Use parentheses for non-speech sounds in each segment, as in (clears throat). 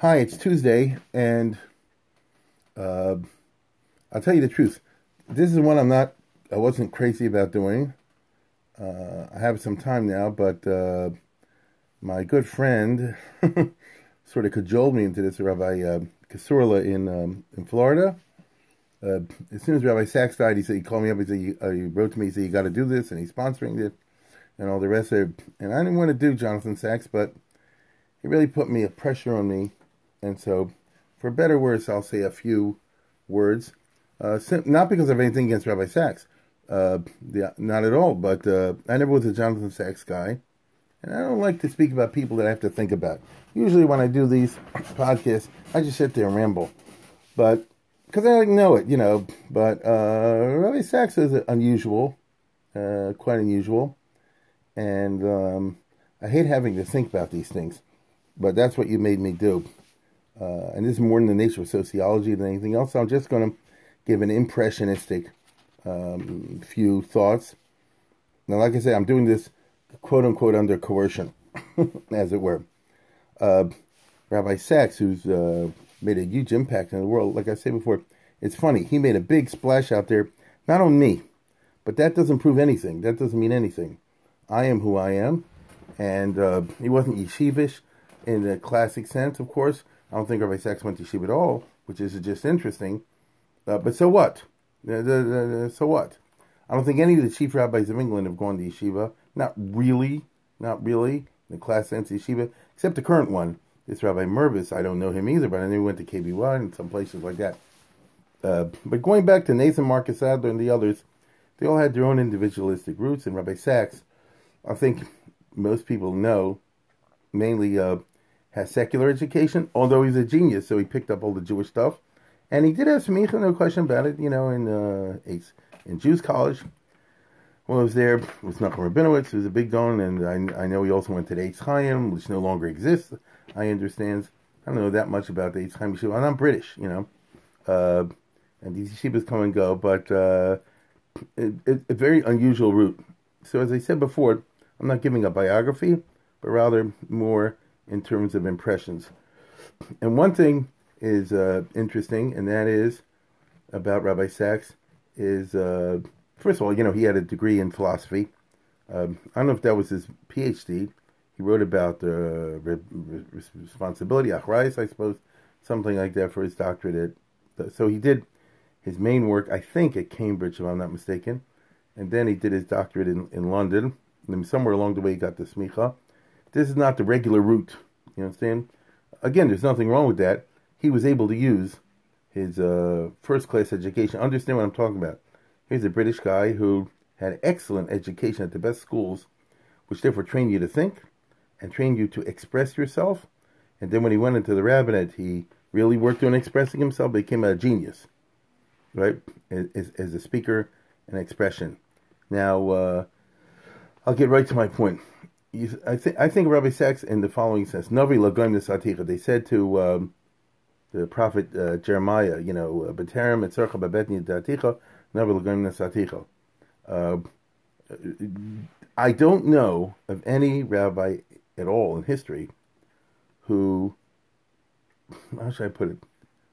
Hi, it's Tuesday, and uh, I'll tell you the truth. This is one I'm not, I wasn't crazy about doing. Uh, I have some time now, but uh, my good friend (laughs) sort of cajoled me into this, Rabbi uh, Kasurla in um, in Florida. Uh, as soon as Rabbi Sacks died, he said he called me up. He said uh, he wrote to me. He said you got to do this, and he's sponsoring it, and all the rest of it. And I didn't want to do Jonathan Sacks, but he really put me a pressure on me, and so for better or worse, I'll say a few words. Uh, not because of anything against Rabbi Sacks, uh, not at all. But uh, I never was a Jonathan Sacks guy, and I don't like to speak about people that I have to think about. Usually, when I do these (coughs) podcasts, I just sit there and ramble, but because I know it, you know. But uh, Rabbi Sacks is unusual, uh, quite unusual, and um, I hate having to think about these things. But that's what you made me do. Uh, and this is more in the nature of sociology than anything else. So I'm just going to give an impressionistic um, few thoughts. Now, like I say, I'm doing this quote unquote under coercion, (laughs) as it were. Uh, Rabbi Sacks, who's uh, made a huge impact in the world, like I said before, it's funny. He made a big splash out there, not on me, but that doesn't prove anything. That doesn't mean anything. I am who I am, and uh, he wasn't yeshivish in the classic sense, of course. I don't think Rabbi Sacks went to yeshiva at all, which is just interesting. Uh, but so what? so what? I don't think any of the chief rabbis of England have gone to yeshiva. Not really. Not really. The class sense yeshiva. Except the current one. This Rabbi Mirvis, I don't know him either, but I know he went to KBY and some places like that. Uh, but going back to Nathan Marcus Adler and the others, they all had their own individualistic roots. And Rabbi Sacks, I think most people know, mainly uh, has secular education, although he's a genius, so he picked up all the Jewish stuff. And he did have some no question about it, you know, in uh, in Jews College. When I was there, it was Nachum Rabinowitz, who was a big don, and I, I know he also went to the Eitz Chaim, which no longer exists, I understand. I don't know that much about the Eitz Chaim Yeshiva, and I'm British, you know. Uh, and these yeshivas come and go, but uh, it, it, a very unusual route. So as I said before, I'm not giving a biography, but rather more in terms of impressions. And one thing is uh, interesting, and that is about Rabbi Sacks is uh, first of all, you know, he had a degree in philosophy. Um, I don't know if that was his PhD. He wrote about uh, re- re- responsibility, achrayus, I suppose, something like that for his doctorate. At, so he did his main work, I think, at Cambridge, if I'm not mistaken, and then he did his doctorate in, in London. And somewhere along the way, he got the smicha. This is not the regular route. You understand? Again, there's nothing wrong with that he was able to use his uh, first class education. Understand what I'm talking about. Here's a British guy who had excellent education at the best schools, which therefore trained you to think and trained you to express yourself. And then when he went into the rabbinate, he really worked on expressing himself, became a genius, right, as, as a speaker and expression. Now, uh, I'll get right to my point. I think I think Rabbi Sacks in the following sense, Navi Lagoim Nesaticha. They said to um, the prophet uh, Jeremiah, you know, uh, B'terem etzorcha babetni daticha, never l'goyim nesaticha. Uh, I don't know of any rabbi at all in history who, how should I put it?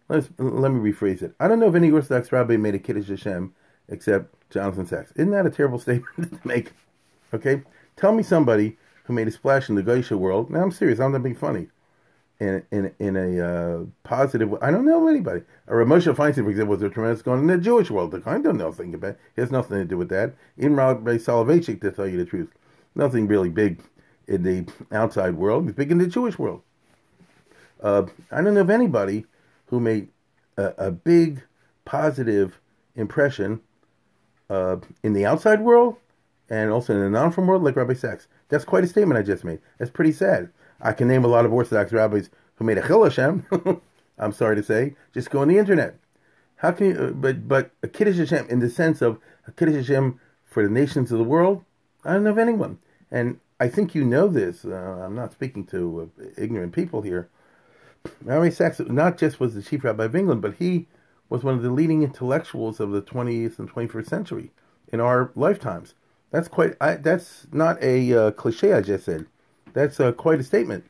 Let's, let me rephrase it. I don't know if any Orthodox rabbi made a Kiddush Hashem except Jonathan Sacks. Isn't that a terrible (laughs) statement to make? Okay? Tell me somebody who made a splash in the Geisha world. Now, I'm serious. I'm not being funny in in in a uh, positive. I don't know anybody. A Ramosha Feinstein, for example, was a tremendous going in the Jewish world. I don't know anything about. It. has nothing to do with that. In Rabbi Soloveitchik, to tell you the truth, nothing really big in the outside world. He's big in the Jewish world. Uh, I don't know of anybody who made a, a big positive impression uh, in the outside world and also in the non-frum world like Rabbi Sacks. That's quite a statement I just made. That's pretty sad. I can name a lot of Orthodox rabbis who made a Chil Hashem. (laughs) I'm sorry to say. Just go on the internet. How can you, uh, but, but a Kiddush Hashem in the sense of a Kiddush Hashem for the nations of the world, I don't know of anyone. And I think you know this. Uh, I'm not speaking to uh, ignorant people here. Rabbi Sacks not just was the chief rabbi of England, but he was one of the leading intellectuals of the 20th and 21st century in our lifetimes. That's quite. I, that's not a uh, cliche. I just said. That's uh, quite a statement.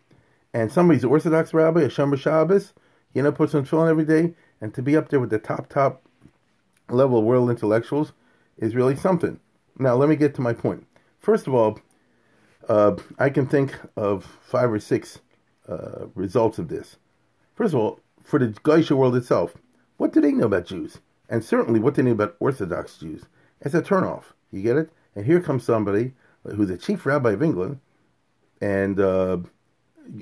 And somebody's Orthodox rabbi, a Shomer Shabbos, you know, puts on tefillin every day, and to be up there with the top top level world intellectuals is really something. Now, let me get to my point. First of all, uh, I can think of five or six uh, results of this. First of all, for the Geisha world itself, what do they know about Jews? And certainly, what do they know about Orthodox Jews? It's a turnoff. You get it? And here comes somebody who's a chief rabbi of England, and uh,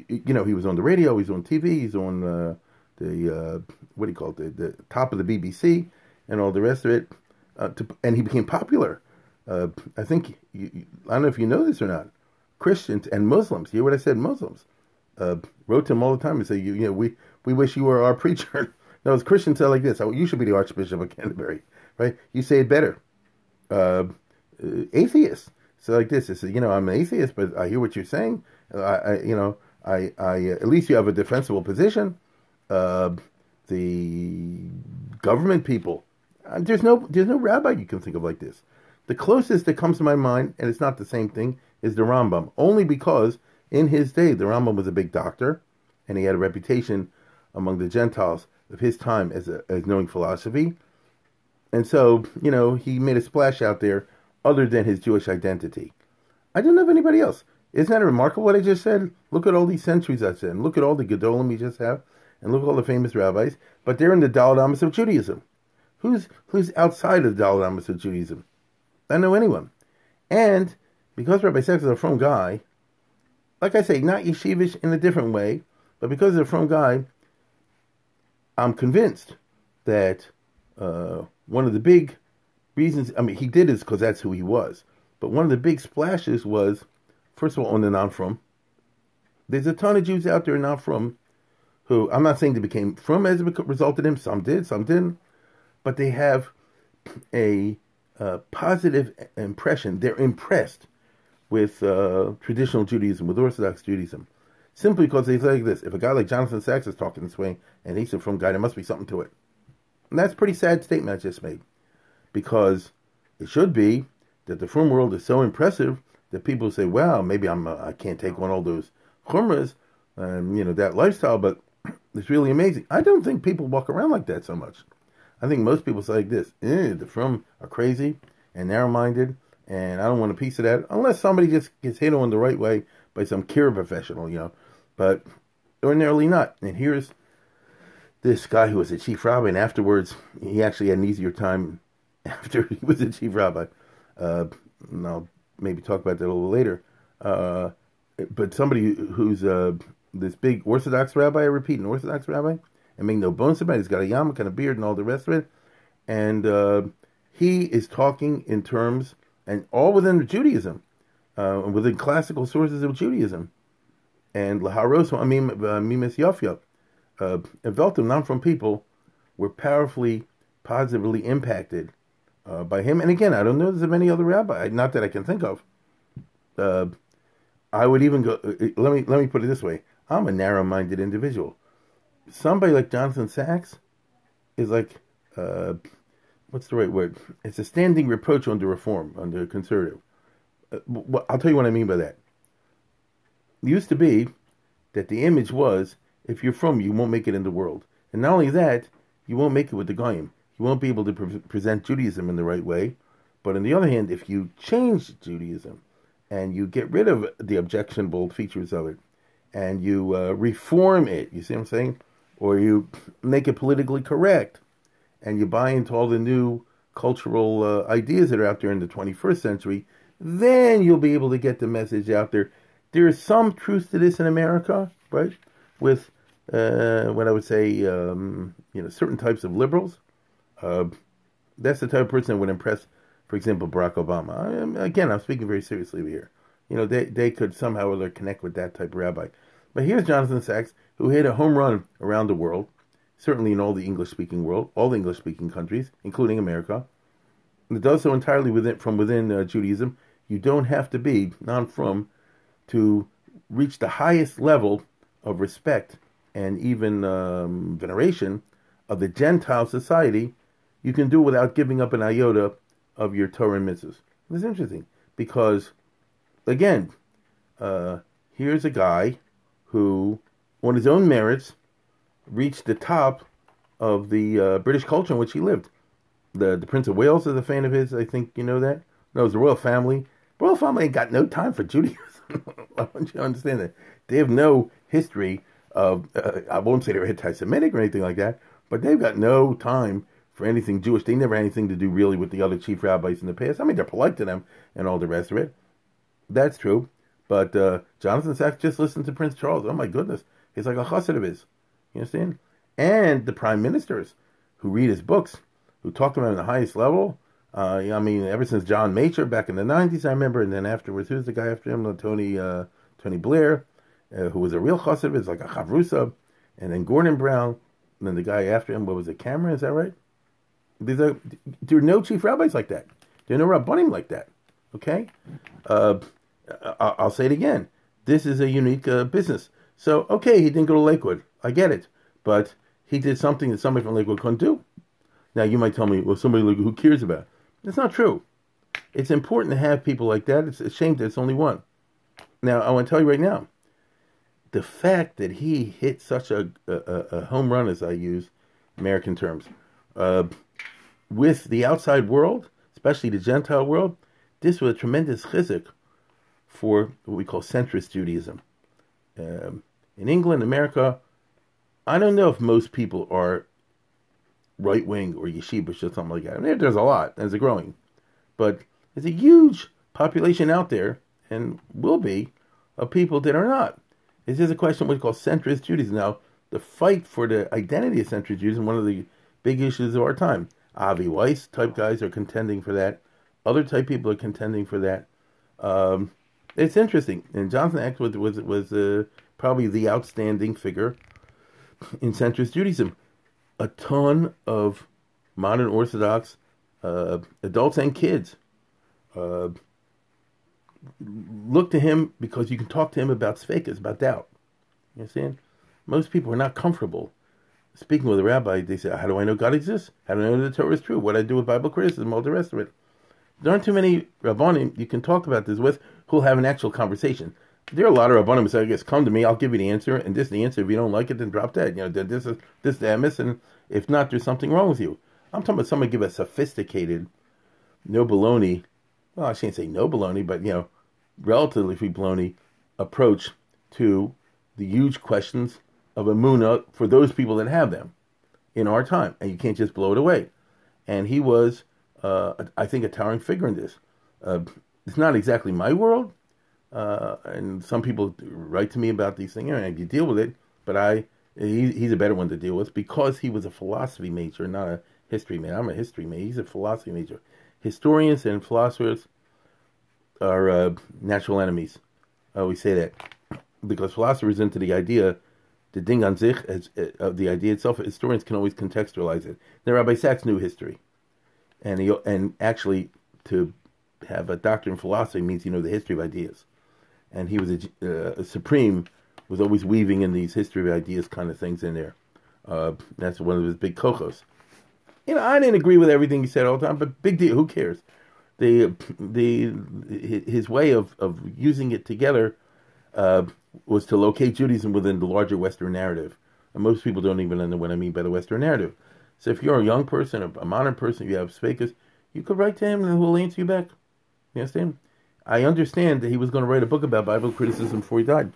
you know he was on the radio, he's on TV, he's on uh, the uh, what do you call it, the, the, top of the BBC, and all the rest of it, uh, to, and he became popular. Uh, I think you, I don't know if you know this or not. Christians and Muslims, hear what I said? Muslims uh, wrote to him all the time and say, you, you know, we we wish you were our (laughs) preacher. no, as Christians say like this: oh, you should be the Archbishop of Canterbury, right? You say it better. Uh, atheists say like this: say, you know, I'm an atheist, but I hear what you're saying. I, I you know, I, I at least you have a defensible position. Uh, the government people, uh, there's no there's no rabbi you can think of like this. The closest that comes to my mind, and it's not the same thing, is the Rambam, only because in his day the Rambam was a big doctor, and he had a reputation among the Gentiles of his time as a, as knowing philosophy, and so you know he made a splash out there, other than his Jewish identity. I don't of anybody else. Isn't that remarkable what I just said? Look at all these centuries I said, and look at all the Gedolim we just have, and look at all the famous rabbis, but they're in the Amos of Judaism. Who's who's outside of the Amos of Judaism? I don't know anyone. And because Rabbi Sacks is a frum guy, like I say, not yeshivish in a different way, but because he's a frum guy, I'm convinced that uh, one of the big reasons, I mean, he did this because that's who he was, but one of the big splashes was, first of all, on the non frum. There's a ton of Jews out there not frum who I'm not saying they became frum as a result of him. Some did, some didn't, but they have a uh, positive impression. They're impressed with uh, traditional Judaism, with Orthodox Judaism, simply because they say this: if a guy like Jonathan Sacks is talking this way, and he's a frum guy, there must be something to it. And that's a pretty sad statement I just made, because it should be that the frum world is so impressive that people say, "Wow, maybe I'm uh, I can't take on all those chumras and you know that lifestyle, but (clears throat) it's really amazing." I don't think people walk around like that so much. I think most people say like this: eh, "The frum are crazy and narrow-minded." and I don't want a piece of that unless somebody just gets hit on the right way by some care professional, you know. But ordinarily not. And here's this guy who was a chief rabbi, and afterwards he actually had an easier time after he was a chief rabbi. Uh, and I'll maybe talk about that a little later. Uh, but somebody who's uh, this big Orthodox rabbi, I repeat, an Orthodox rabbi, and make no bones about it, he's got a yarmulke and a beard and all the rest of it. And uh, he is talking in terms and all within Judaism, uh, within classical sources of Judaism. And laharos, I mean, uh, mimes yafya, uh, Eveltim, not frum people, were powerfully, positively impacted uh, by him. And again, I don't know there's of any other rabbi, not that I can think of. Uh, I would even go. Uh, let me let me put it this way: I'm a narrow-minded individual. Somebody like Jonathan Sacks is like uh, what's the right word? It's a standing reproach under reform, under conservative. Uh, I'll tell you what I mean by that. It used to be that the image was if you're frum, you won't make it in the world. And not only that, you won't make it with the Goyim. You won't be able to pre- present Judaism in the right way. But on the other hand, if you change Judaism and you get rid of the objectionable features of it and you uh, reform it, you see what I'm saying? Or you make it politically correct and you buy into all the new cultural uh, ideas that are out there in the 21st century, then you'll be able to get the message out there. There is some truth to this in America, right? With uh, what I would say, um, you know, certain types of liberals. Uh, that's the type of person that would impress, for example, Barack Obama. I, again, I'm speaking very seriously here. You know, they they could somehow or other connect with that type of rabbi. But here's Jonathan Sacks, who hit a home run around the world, certainly in all the English speaking world, all the English speaking countries, including America. And it does so entirely within, from within uh, Judaism. You don't have to be non frum to reach the highest level of respect and even um, veneration of the Gentile society. You can do without giving up an iota of your Torah and mitzvahs. It's interesting because, again, uh, here's a guy who, on his own merits, reached the top of the uh, British culture in which he lived. The the Prince of Wales is a fan of his. I think you know that. No, it's the royal family. The royal family ain't got no time for Judaism. (laughs) I want you to understand that they have no history of. Uh, I won't say they're anti-Semitic or anything like that, but they've got no time for anything Jewish. They never had anything to do really with the other chief rabbis in the past. I mean, they're polite to them and all the rest of it. That's true. But uh, Jonathan Sacks just listened to Prince Charles. Oh my goodness, he's like a chassid of his. You understand? And the prime ministers who read his books, who talk to him on the highest level. Uh, I mean, ever since John Major back in the '90s, I remember, and then afterwards, who's the guy after him? Tony uh, Tony Blair, uh, who was a real chassid of his, like a chavrusa, and then Gordon Brown, and then the guy after him, what was it, Cameron? Is that right? There are no chief rabbis like that. There are no rabbanim like that. Okay, uh, I'll say it again. This is a unique uh, business. So okay, he didn't go to Lakewood. I get it, but he did something that somebody from Lakewood couldn't do. Now you might tell me, well, somebody who cares about? It? That's not true. It's important to have people like that. It's a shame that it's only one. Now I want to tell you right now, the fact that he hit such a, a, a home run, as I use American terms, uh, with the outside world, especially the Gentile world, this was a tremendous chizuk for what we call centrist Judaism. Um, in England, America, I don't know if most people are right wing or yeshivish or something like that. I mean, there's a lot, there's a growing, but there's a huge population out there, and will be, of people that are not. This is a question we call centrist Judaism. Now, the fight for the identity of centrist Judaism, one of the big issues of our time. Avi Weiss type guys are contending for that. Other type people are contending for that. Um, it's interesting. And Jonathan Sacks was was, was uh, probably the outstanding figure in centrist Judaism. A ton of modern Orthodox uh, adults and kids uh, look to him because you can talk to him about sfekas, about doubt. You understand? Most people are not comfortable speaking with a rabbi, they say, How do I know God exists? How do I know the Torah is true? What do I do with Bible criticism? All the rest of it. There aren't too many rabbanim you can talk about this with who'll have an actual conversation. There are a lot of rabbanim who say, I guess, come to me, I'll give you the answer, and this is the answer. If you don't like it, then drop that. You know, this is this the emes, and if not, there's something wrong with you. I'm talking about somebody give a sophisticated, no baloney, well, I shouldn't say no baloney, but, you know, relatively free baloney approach to the huge questions of Amuna for those people that have them in our time, and you can't just blow it away. And he was, uh, I think, a towering figure in this. Uh, it's not exactly my world, uh, and some people write to me about these things, and you deal with it. But I, he, he's a better one to deal with because he was a philosophy major, not a history major. I'm a history major. He's a philosophy major. Historians and philosophers are uh, natural enemies. Always say that because philosophers into the idea the Ding an sich as, uh, the idea itself. Historians can always contextualize it. Now, Rabbi Sacks knew history, and he and actually to have a doctor in philosophy means you know the history of ideas, and he was a, uh, a supreme was always weaving in these history of ideas kind of things in there. Uh, that's one of his big kochos. You know, I didn't agree with everything he said all the time, but big deal. Who cares? The the his way of of using it together uh, was to locate Judaism within the larger Western narrative. And most people don't even know what I mean by the Western narrative. So if you're a young person, a modern person, you have speakers, you could write to him and he'll answer you back. You understand? I understand that he was going to write a book about Bible criticism before he died.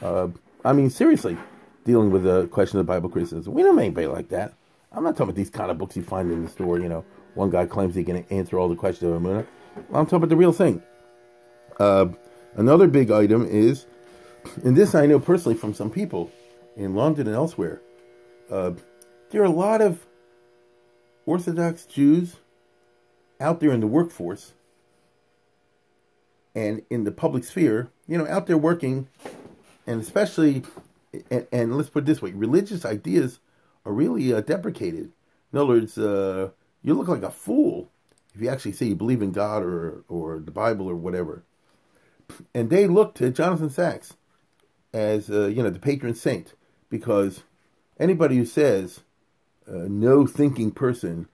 Uh, I mean, seriously, dealing with the question of Bible criticism. We don't make anybody like that. I'm not talking about these kind of books you find in the store. You know, one guy claims he can answer all the questions of a minute. I'm talking about the real thing. Uh, another big item is and this I know personally from some people in London and elsewhere. Uh, there are a lot of Orthodox Jews out there in the workforce and in the public sphere, you know, out there working and especially, and, and, let's put it this way: religious ideas are really uh, deprecated. In other words, uh, you look like a fool if you actually say you believe in God or or the Bible or whatever. And they look to Jonathan Sacks as uh, you know the patron saint because anybody who says uh, no thinking person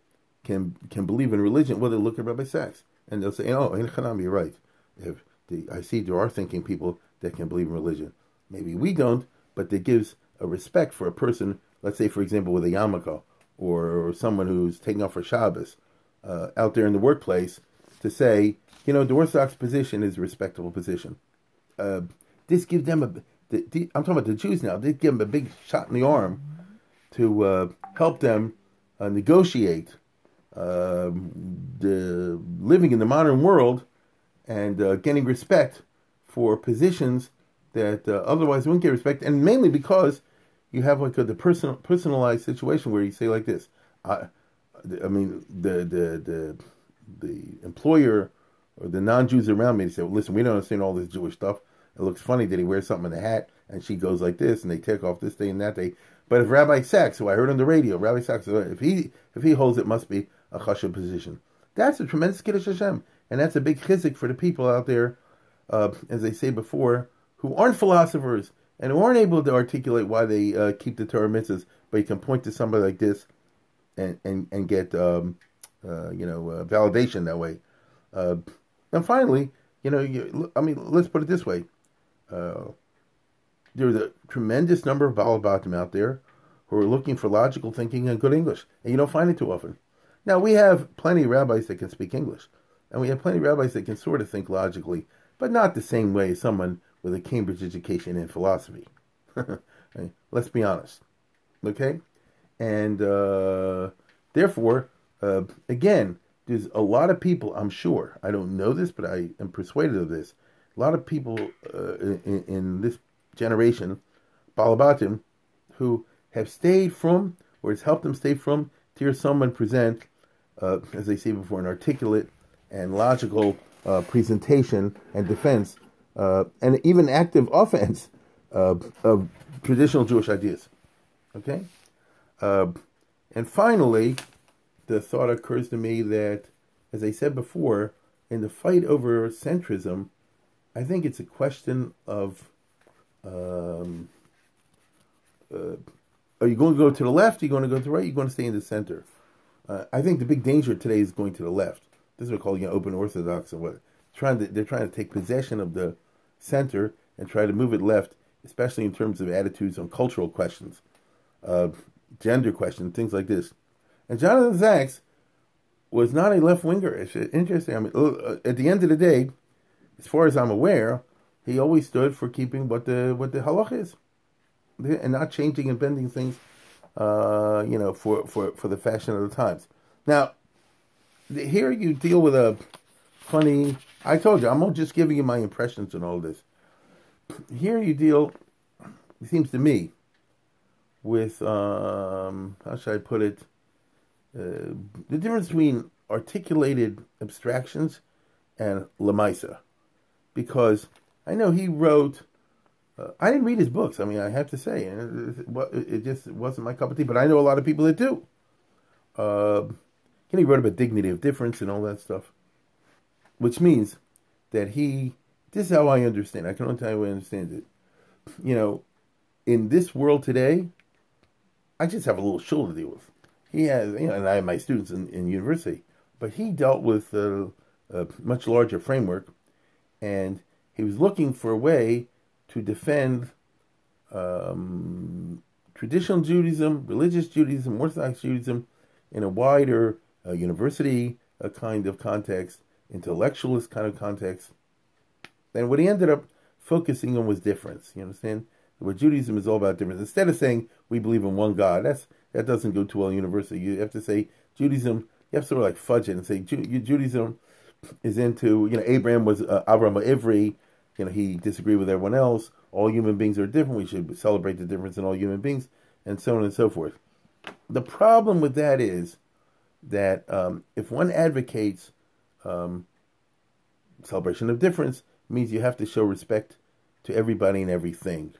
can can believe in religion, well, they look at Rabbi Sacks and they'll say, "Oh, in Hanam, you're right. If the, I see there are thinking people that can believe in religion. Maybe we don't, but it gives a respect for a person. Let's say, for example, with a yarmulke or, or someone who's taking off for Shabbos uh, out there in the workplace to say, you know, the Orthodox position is a respectable position. Uh, this gives them a. The, the, I'm talking about the Jews now. They give them a big shot in the arm to uh, help them uh, negotiate um, the living in the modern world and uh, getting respect for positions that uh, otherwise wouldn't get respect, and mainly because you have like a, the personal personalized situation where you say like this. I, I mean, the the the the employer or the non-Jews around me they say, well, "Listen, we don't understand all this Jewish stuff. It looks funny that he wears something in a hat and she goes like this, and they take off this day and that day." But if Rabbi Sacks, who I heard on the radio, Rabbi Sacks, if he if he holds it, must be a chashuv position. That's a tremendous kiddush Hashem, and that's a big chizuk for the people out there, uh, as they say before, who aren't philosophers and who aren't able to articulate why they uh, keep the Torah mitzvahs. But you can point to somebody like this, and and and get um, uh, you know uh, validation that way. Uh, and finally, you know, you, I mean, let's put it this way: uh, there's a tremendous number of Balabatim out there who are looking for logical thinking and good English, and you don't find it too often. Now we have plenty of rabbis that can speak English, and we have plenty of rabbis that can sort of think logically, but not the same way as someone with a Cambridge education in philosophy. (laughs) Let's be honest, okay? And uh, therefore, uh, again, there's a lot of people. I'm sure I don't know this, but I am persuaded of this. A lot of people uh, in, in, this generation, Balabatim, who have stayed frum, or has helped them stay frum, to hear someone present uh, as I say before, an articulate and logical uh, presentation and defense, uh, and even active (laughs) offense of traditional Jewish ideas. Okay? Uh, and finally, the thought occurs to me that, as I said before, in the fight over centrism, I think it's a question of um, uh, are you going to go to the left? Are you going to go to the right? Are you going to stay in the center? Uh, I think the big danger today is going to the left. This is what calling you know, open orthodox or what. Trying to, they're trying to take possession of the center and try to move it left, especially in terms of attitudes on cultural questions, uh, gender questions, things like this. And Jonathan Sacks was not a left winger. It's interesting. I mean, uh, at the end of the day, as far as I'm aware, he always stood for keeping what the what the halach is, and not changing and bending things uh, you know, for, for, for the fashion of the times. Now, here you deal with a funny. I told you, I'm just giving you my impressions on all this. Here you deal, it seems to me, with, um, how should I put it, uh, the difference between articulated abstractions and Lamaisa. Because I know he wrote uh, I didn't read his books. I mean, I have to say, it, it, just wasn't my cup of tea. But I know a lot of people that do. Uh, and he wrote about dignity of difference and all that stuff, which means that he. This is how I understand. I can only tell you I understand it. You know, in this world today, I just have a little shoulder to deal with. He has, you know, and I have my students in, in university, but he dealt with a, a much larger framework, and he was looking for a way to defend um, traditional Judaism, religious Judaism, Orthodox Judaism in a wider uh, university uh, kind of context, intellectualist kind of context. And what he ended up focusing on was difference. You understand? What Judaism is all about difference. Instead of saying we believe in one God, that's that doesn't go too well in university. You have to say Judaism. You have to sort of like fudge it and say Judaism is into you know Abraham was uh, Abraham Ivri you know, he disagreed with everyone else. All human beings are different. We should celebrate the difference in all human beings, and so on and so forth. The problem with that is that um, if one advocates um, celebration of difference, means you have to show respect to everybody and everything.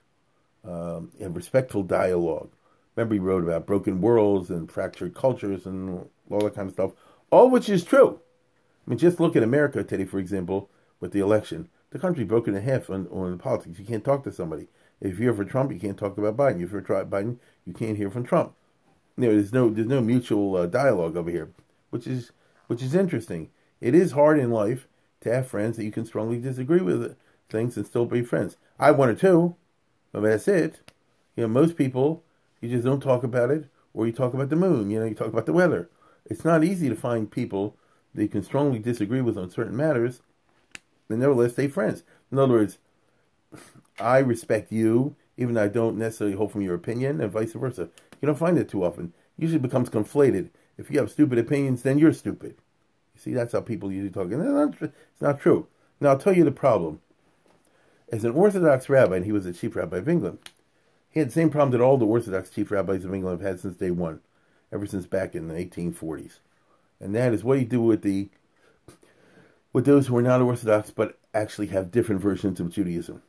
um, and respectful dialogue. Remember, he wrote about broken worlds and fractured cultures and all that kind of stuff, all which is true. I mean, just look at America today, for example, with the election. The country broken in half on, on politics. You can't talk to somebody. If you're for Trump, you can't talk about Biden. If you're for Biden, you can't hear from Trump. You know, there's no there's no mutual uh, dialogue over here, which is which is interesting. It is hard in life to have friends that you can strongly disagree with things and still be friends. I one or two, but that's it. You know, most people you just don't talk about it, or you talk about the moon. You know, you talk about the weather. It's not easy to find people you can strongly disagree with on certain matters, and nevertheless stay friends. In other words, I respect you, even though I don't necessarily hold from your opinion, and vice versa. You don't find it too often. It usually becomes conflated. If you have stupid opinions, then you're stupid. You see, that's how people usually talk. And it's not true. Now, I'll tell you the problem. As an Orthodox rabbi, and he was the chief rabbi of England, he had the same problem that all the Orthodox chief rabbis of England have had since day one, ever since back in the 1840s. And that is what do you do with the with those who are not Orthodox but actually have different versions of Judaism.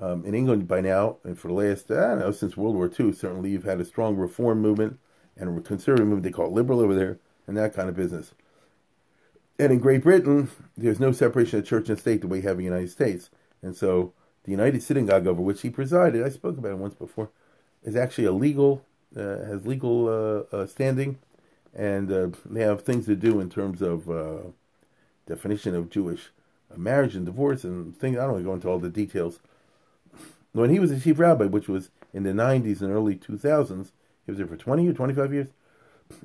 Um, in England by now, and for the last, I don't know, since World War II, certainly you've had a strong reform movement and a conservative movement, they call it liberal over there, and that kind of business. And in Great Britain, there's no separation of church and state the way you have in the United States. And so the United Synagogue over which he presided, I spoke about it once before, is actually a legal, uh, has legal uh, uh, standing, and uh, they have things to do in terms of uh, definition of Jewish marriage and divorce and things. I don't want to go into all the details when he was a chief rabbi, which was in the 90s and early 2000s, he was there for 20 or 25 years.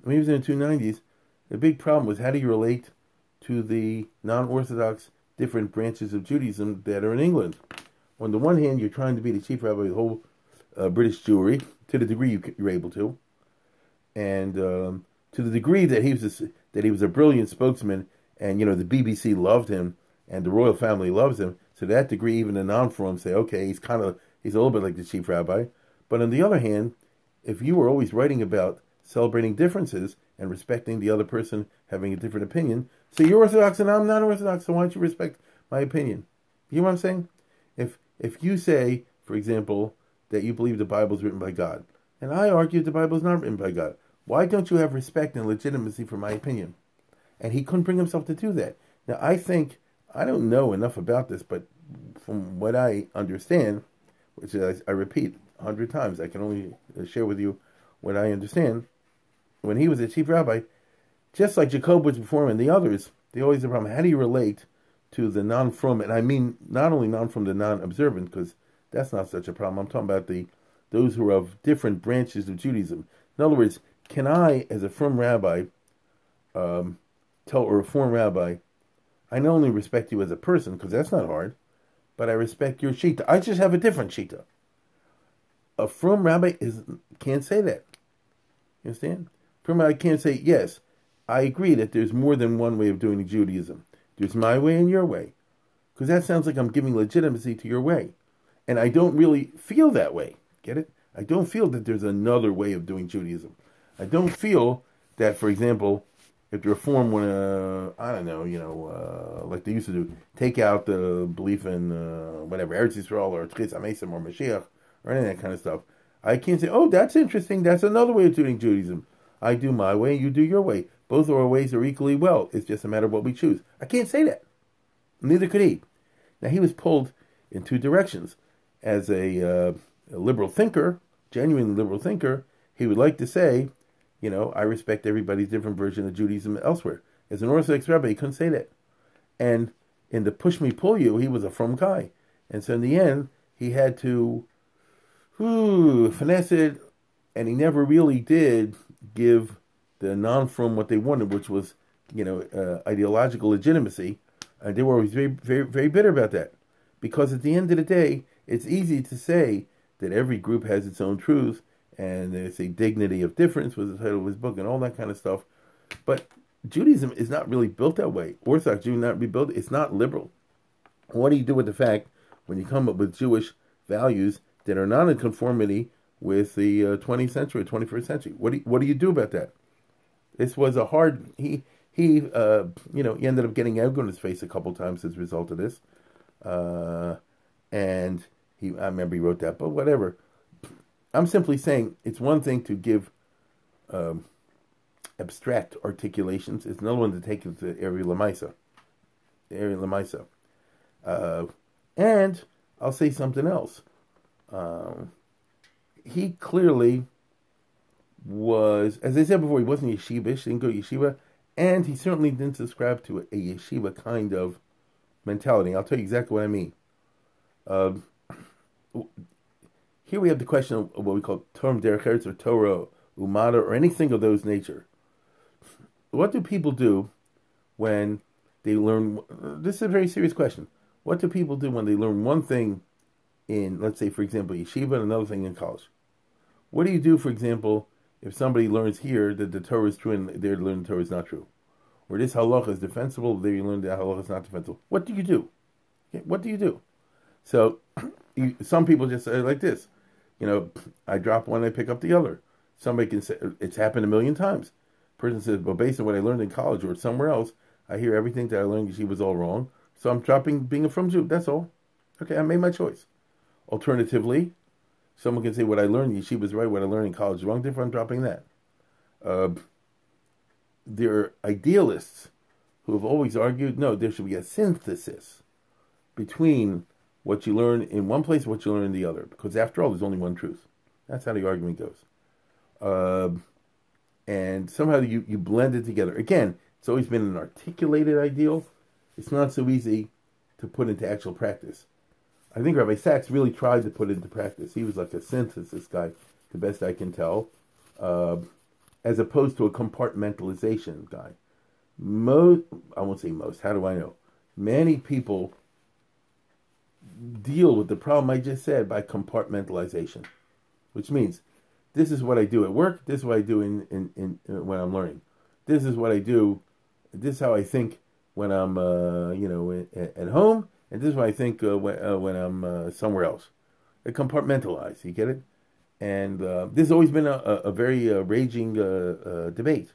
When he was in the 290s, the big problem was how do you relate to the non Orthodox different branches of Judaism that are in England? On the one hand, you're trying to be the chief rabbi of the whole uh, British Jewry to the degree you, are able to, and um, to the degree that he was a, that he was a brilliant spokesman, and you know the BBC loved him and the royal family loves him. To that degree, even the non-frum say, okay, he's kind of he's a little bit like the chief rabbi. But on the other hand, if you were always writing about celebrating differences and respecting the other person having a different opinion, so you're Orthodox and I'm not Orthodox, so why don't you respect my opinion? You know what I'm saying? If if you say, for example, that you believe the Bible is written by God, and I argue the Bible is not written by God, why don't you have respect and legitimacy for my opinion? And he couldn't bring himself to do that. Now I think I don't know enough about this, but from what I understand, which I, I repeat a hundred times, I can only share with you what I understand. When he was a chief rabbi, just like Jakobovits before him and the others, they always a problem. How do you relate to the non-frum? And I mean not only non-frum, the non-observant, because that's not such a problem. I'm talking about the those who are of different branches of Judaism. In other words, can I, as a frum rabbi, um, tell a reform rabbi, I not only respect you as a person, because that's not hard, but I respect your shita. I just have a different shita. A frum rabbi is can't say that. You understand? Frum rabbi can't say, yes, I agree that there's more than one way of doing Judaism. There's my way and your way. Because that sounds like I'm giving legitimacy to your way. And I don't really feel that way. Get it? I don't feel that there's another way of doing Judaism. I don't feel that, for example, if the reform want to, I don't know, you know, uh, like they used to do, take out the belief in uh, whatever Eretz Yisrael or Tchis Amesim or Mashiach or any of that kind of stuff, I can't say, oh, that's interesting. That's another way of doing Judaism. I do my way, you do your way. Both our ways are equally well. It's just a matter of what we choose. I can't say that. Neither could he. Now he was pulled in two directions. As a, uh, a liberal thinker, genuine liberal thinker, he would like to say you know, I respect everybody's different version of Judaism elsewhere. As an Orthodox rabbi, he couldn't say that. And in the push me pull you, he was a frum guy. And so in the end, he had to whew, finesse it, and he never really did give the non frum what they wanted, which was, you know, uh, ideological legitimacy. And they were always very, very, very bitter about that. Because at the end of the day, it's easy to say that every group has its own truth and there's a dignity of difference was the title of his book and all that kind of stuff. But Judaism is not really built that way. Orthodox Judaism not rebuilt. It's not liberal. What do you do with the fact when you come up with Jewish values that are not in conformity with the uh, 20th century, 21st century? What do you, what do you do about that? This was a hard. He he uh, you know he ended up getting egg on his face a couple times as a result of this, uh, and he I remember he wrote that, but whatever I'm simply saying it's one thing to give um, abstract articulations. It's another one to take it to area lamaisa, area lamaisa. Uh, and I'll say something else. Um, he clearly was, as I said before, he wasn't yeshivish, didn't go yeshiva, and he certainly didn't subscribe to a yeshiva kind of mentality. I'll tell you exactly what I mean. Uh, here we have the question of what we call term derech eretz or Torah, umada, or anything of those nature. What do people do when they learn? This is a very serious question. What do people do when they learn one thing in, let's say, for example, yeshiva, and another thing in college? What do you do, for example, if somebody learns here that the Torah is true and they learn the Torah is not true? Or this halacha is defensible, there you learn that halacha is not defensible. What do you do? What do you do? So, (clears throat) some people just say like this, you know, I drop one, I pick up the other. Somebody can say it's happened a million times. Person says, well, based on what I learned in college or somewhere else, I hear everything that I learned she was all wrong. So I'm dropping being a frum Jew. That's all. Okay, I made my choice. Alternatively, someone can say what I learned she was right, what I learned in college is wrong. Therefore, I'm dropping that. Uh, there are idealists who have always argued no, there should be a synthesis between what you learn in one place what you learn in the other, because after all, there's only one truth. That's how the argument goes. Uh, and somehow you, you blend it together. Again, it's always been an articulated ideal. It's not so easy to put into actual practice. I think Rabbi Sacks really tried to put it into practice. He was like a synthesis guy, the best I can tell. Uh, as opposed to a compartmentalization guy. Most, I won't say most, how do I know? Many people deal with the problem I just said by compartmentalization, which means this is what I do at work, this is what I do in, in, in, in when I'm learning. This is what I do, this is how I think when I'm, uh, you know, at, at, home, and this is what I think uh, when, uh, when I'm uh, somewhere else. They compartmentalize, you get it? And uh, this has always been a, a very uh, raging uh, uh debate,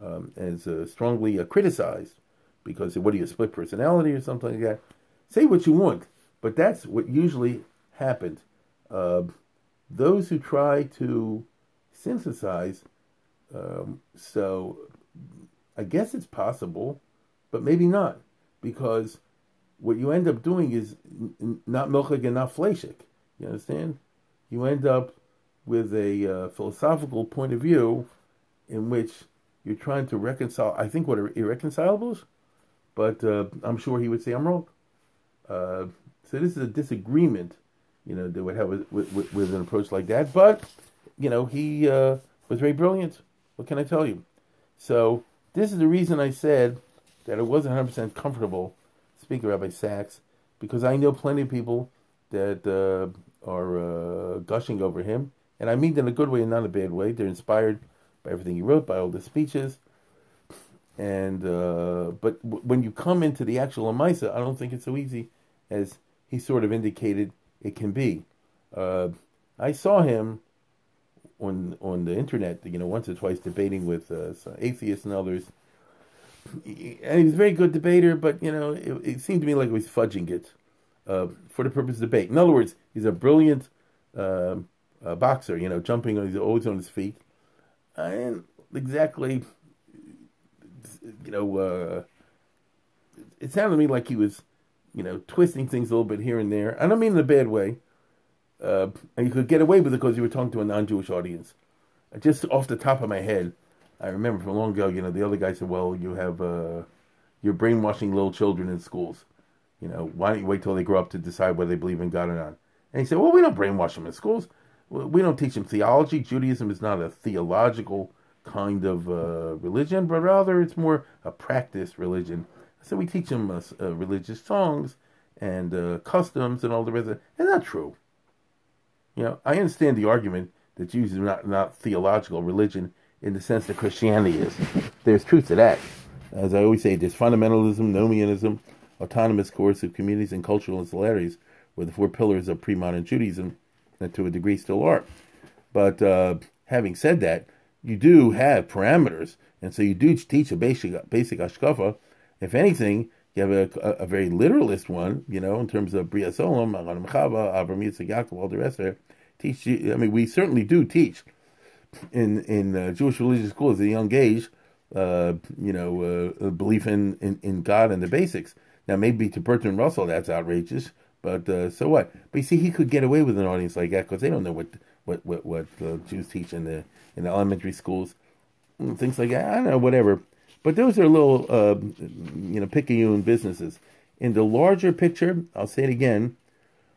um, and it's uh, strongly uh, criticized because what do you split personality or something like that? Say what you want, but that's what usually happened. those who try to synthesize, um, so I guess it's possible, but maybe not, because what you end up doing is n- not milchig and not fleshik. You understand? You end up with a uh, philosophical point of view in which you're trying to reconcile, I think, what are irreconcilables, but uh, I'm sure he would say I'm wrong. So this is a disagreement, you know, that would have with, with, with an approach like that. But, you know, he uh, was very brilliant. What can I tell you? So this is the reason I said that it wasn't 100% comfortable speaking Rabbi Sacks, because I know plenty of people that uh, are uh, gushing over him and I mean in a good way and not a bad way. They're inspired by everything he wrote, by all the speeches. And uh, but w- when you come into the actual Amaisa, I don't think it's so easy as he sort of indicated it can be. Uh, I saw him on on the internet, you know, once or twice debating with uh, atheists and others. And he was a very good debater, but you know, it, it seemed to me like he was fudging it uh, for the purpose of debate. In other words, he's a brilliant um, a boxer, you know, jumping, he's always on his feet. And exactly, you know, uh, it sounded to me like he was, you know, twisting things a little bit here and there. I don't mean in a bad way. Uh, and you could get away with it because you were talking to a non-Jewish audience. Just off the top of my head, I remember from long ago, you know, the other guy said, well, you have, uh, you're brainwashing little children in schools. You know, why don't you wait till they grow up to decide whether they believe in God or not? And he said, well, we don't brainwash them in schools we don't teach them theology. Judaism is not a theological kind of uh, religion, but rather it's more a practice religion. So we teach them uh, uh, religious songs and uh, customs and all the rest of it. And that's true. You know, I understand the argument that Jews are not, not theological religion in the sense that Christianity is. There's truth to that. As I always say, there's fundamentalism, nomianism, autonomous coercive communities, and cultural insularities were the four pillars of pre-modern Judaism that to a degree still are. But uh, having said that, you do have parameters, and so you do teach a basic basic ashkafa. If anything, you have a, a, a, very literalist one, you know, in terms of Bria Solom, Avram Yitzchak, Yaakov, all the rest of it. teach. I mean, we certainly do teach in in uh, Jewish religious schools at a young age. Uh, you know, uh, belief in, in, in God and the basics. Now, maybe to Bertrand Russell, that's outrageous, but uh, so what? But you see, he could get away with an audience like that because they don't know what what what what Jews teach in the in the elementary schools, things like that. I don't know, whatever. But those are little, uh, you know, picayune businesses. In the larger picture, I'll say it again.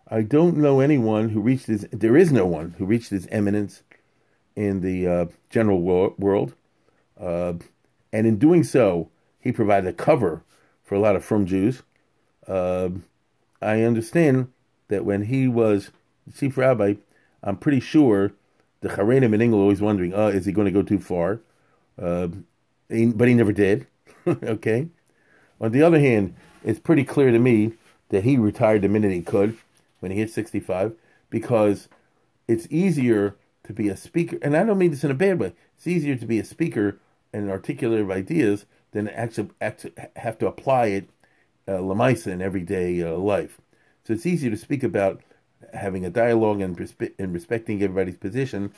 I don't know anyone who reached his. There is no one who reached his eminence in the uh, general wor- world, uh, and in doing so, he provided a cover for a lot of frum Jews. Uh, I understand that when he was chief rabbi, I'm pretty sure the Haredim in England always wondering, uh, is he going to go too far? But he never did. (laughs) okay. On the other hand, it's pretty clear to me that he retired the minute he could when he hit 65 because it's easier to be a speaker, and I don't mean this in a bad way. It's easier to be a speaker and articulator of ideas than actually have to apply it uh, in everyday uh, life. So it's easier to speak about having a dialogue and, respe- and respecting everybody's position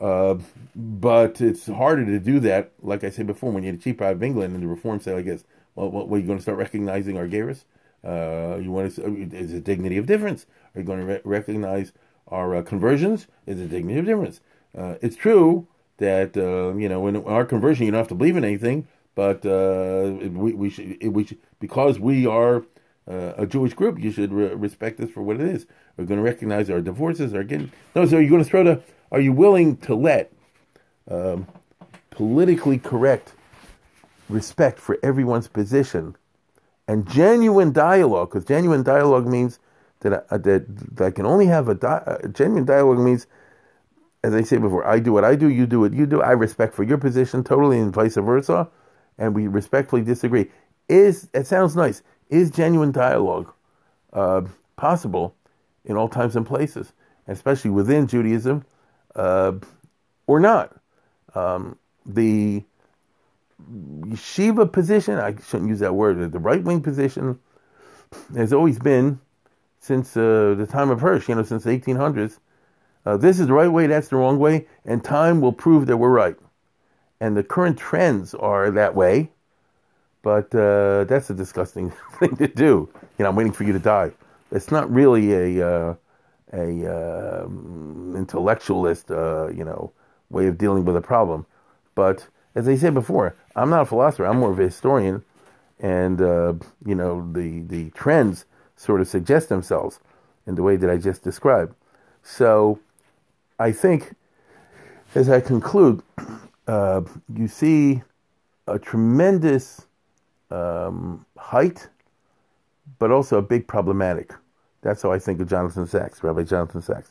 uh, but it's harder to do that, like I said before, when you're the chief pride of England and the reform say, I guess, well, what, what, are you going to start recognizing our Geras? Uh, you want to, is a dignity of difference? Are you going to re- recognize our uh, conversions? Is a dignity of difference? Uh, it's true that, uh, you know, in our conversion, you don't have to believe in anything, but we, we, should, we should, because we are a Jewish group, you should re- respect us for what it is. We're going to recognize our divorces, our gittin, no, so you're going to throw the, are you willing to let um, politically correct respect for everyone's position and genuine dialogue? Because genuine dialogue means that I, uh, that, that I can only have a di- uh, genuine dialogue means, as I said before, I do what I do, you do what you do. I respect for your position totally, and vice versa, and we respectfully disagree. Is it sounds nice? Is genuine dialogue uh, possible in all times and places, especially within Judaism? Uh, or not. Um, the yeshiva position, I shouldn't use that word, the right wing position has always been since uh, the time of Hirsch, you know, since the 1800s. Uh, this is the right way, that's the wrong way, and time will prove that we're right. And the current trends are that way, but uh, that's a disgusting (laughs) thing to do. You know, I'm waiting for you to die. It's not really a uh, a uh, intellectualist, uh, you know, way of dealing with a problem. But as I said before, I'm not a philosopher. I'm more of a historian, and uh, you know, the the trends sort of suggest themselves in the way that I just described. So, I think, as I conclude, (clears throat) uh, you see a tremendous um, height, but also a big problematic. That's how I think of Jonathan Sacks, Rabbi Jonathan Sacks.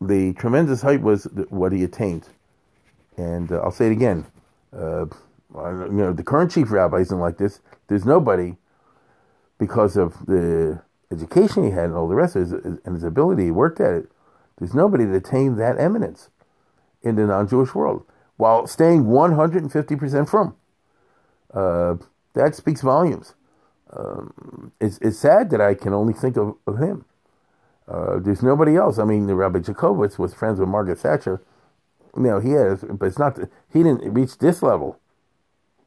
The tremendous height was what he attained. And uh, I'll say it again. Uh, you know, the current chief rabbi isn't like this. There's nobody, because of the education he had and all the rest of it, and his ability, he worked at it. There's nobody that attained that eminence in the non-Jewish world while staying 150% frum. Uh, that speaks volumes um, it's, it's sad that I can only think of, of him. Uh, there's nobody else. I mean, the Rabbi Jakobovits was friends with Margaret Thatcher. Know, he has, but it's not. He didn't reach this level.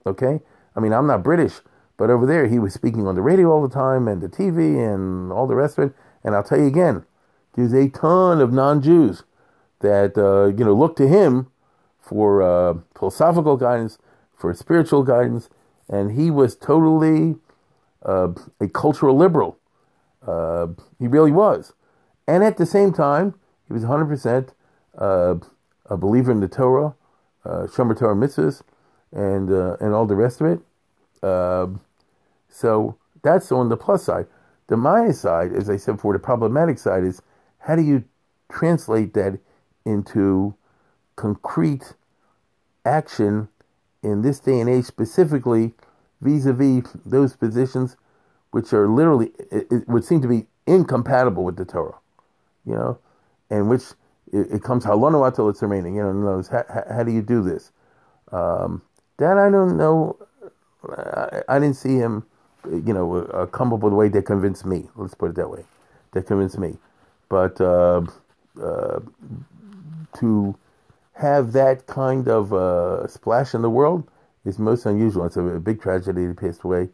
Okay, I mean, I'm not British, but over there, he was speaking on the radio all the time and the TV and all the rest of it. And I'll tell you again, there's a ton of non-Jews that uh, you know look to him for uh, philosophical guidance, for spiritual guidance, and he was totally uh, a cultural liberal. Uh, he really was. And at the same time, he was 100% uh, a believer in the Torah, uh, Shomer Torah mitzvahs, and, uh, and all the rest of it. Uh, so that's on the plus side. The minus side, as I said before, the problematic side is how do you translate that into concrete action in this day and age, specifically vis-a-vis those positions which are literally it, it would seem to be incompatible with the Torah, you know, and which it, it comes halonu atal it's remaining. You know, knows how, how, do you do this? Um, that I don't know. I, I, didn't see him, you know, uh, come up with a way that convinced me. Let's put it that way, that convinced me. But uh, uh, to have that kind of uh, splash in the world is most unusual. It's a, a big tragedy. He passed away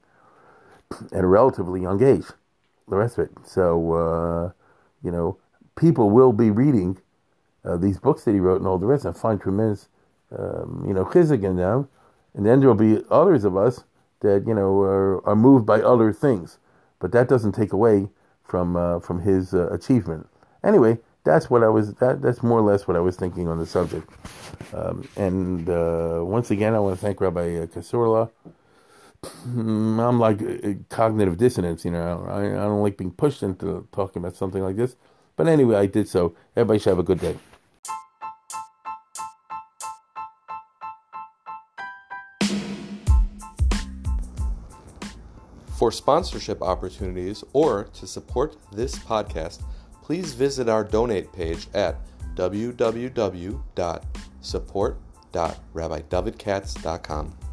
at a relatively young age. The rest of it. So, uh, you know, people will be reading uh, these books that he wrote and all the rest and find tremendous, um, you know, chizuk in them. And then there will be others of us that, you know, are, are moved by other things. But that doesn't take away from uh, from his uh, achievement. Anyway, that's what I was. That, that's more or less what I was thinking on the subject. Um, and uh, once again, I want to thank Rabbi Kasurla. Hmm, I'm like uh, cognitive dissonance, you know. I, I don't like being pushed into talking about something like this. But anyway, I did so. Everybody should have a good day. For sponsorship opportunities or to support this podcast, please visit our donate page at www.support.rabbidavidkatz.com.